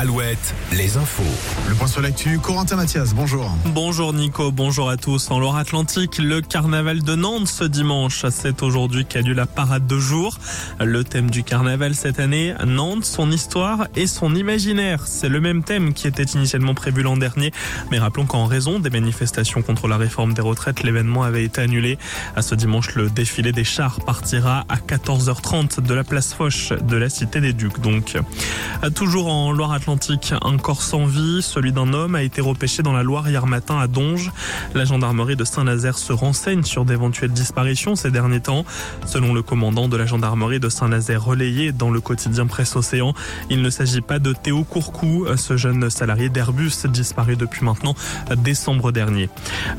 Alouette, les infos. Le point sur l'actu, Corentin Mathias, bonjour. Bonjour Nico, bonjour à tous. En Loire-Atlantique, le carnaval de Nantes ce dimanche. C'est aujourd'hui qu'a lieu la parade de jour. Le thème du carnaval cette année, Nantes, son histoire et son imaginaire. C'est le même thème qui était initialement prévu l'an dernier. Mais rappelons qu'en raison des manifestations contre la réforme des retraites, l'événement avait été annulé. À ce dimanche, le défilé des chars partira à 14h30 de la place Foch de la Cité des Ducs. Donc, toujours en Loire-Atlantique, un corps sans vie, celui d'un homme, a été repêché dans la Loire hier matin à Donge. La gendarmerie de Saint-Nazaire se renseigne sur d'éventuelles disparitions ces derniers temps. Selon le commandant de la gendarmerie de Saint-Nazaire relayé dans le quotidien Presse Océan, il ne s'agit pas de Théo Courcou, ce jeune salarié d'Airbus disparu depuis maintenant décembre dernier.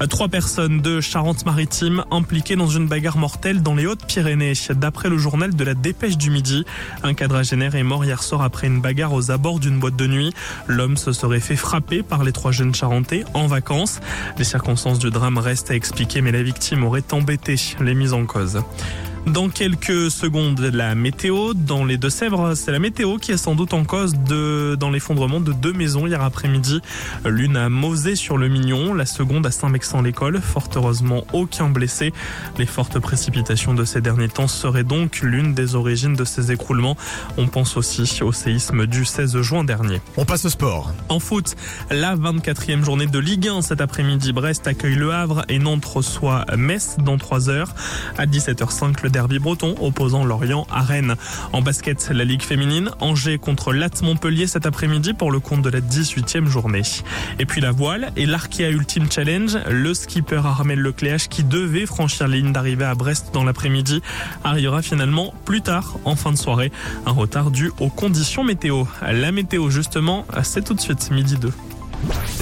Trois personnes de Charente-Maritime impliquées dans une bagarre mortelle dans les Hautes-Pyrénées. D'après le journal de la Dépêche du Midi, un quadragénaire est mort hier soir après une bagarre aux abords d'une boîte de nuit. L'homme se serait fait frapper par les trois jeunes charentais en vacances. Les circonstances du drame restent à expliquer, mais la victime aurait embêté les mises en cause. Dans quelques secondes, la météo. Dans les Deux-Sèvres, c'est la météo qui est sans doute en cause de, dans l'effondrement de deux maisons hier après-midi. L'une à Mosée sur le Mignon, la seconde à Saint-Mexan-l'École. Fort heureusement, aucun blessé. Les fortes précipitations de ces derniers temps seraient donc l'une des origines de ces écroulements. On pense aussi au séisme du 16 juin dernier. On passe au sport. En foot, la 24e journée de Ligue 1 cet après-midi. Brest accueille Le Havre et Nantes reçoit Metz dans 3 heures. À 17h05, le derby breton opposant Lorient à Rennes. En basket, la Ligue féminine, Angers contre Latte Montpellier cet après-midi pour le compte de la 18e journée. Et puis la voile et l'Arkea Ultimate Challenge, le skipper Armel Lecléache qui devait franchir la ligne d'arrivée à Brest dans l'après-midi arrivera finalement plus tard en fin de soirée. Un retard dû aux conditions météo. La météo justement, c'est tout de suite midi 2.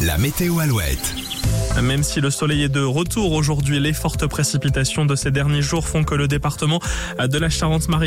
La météo Alouette. Même si le soleil est de retour aujourd'hui, les fortes précipitations de ces derniers jours font que le département de la Charente-Maritime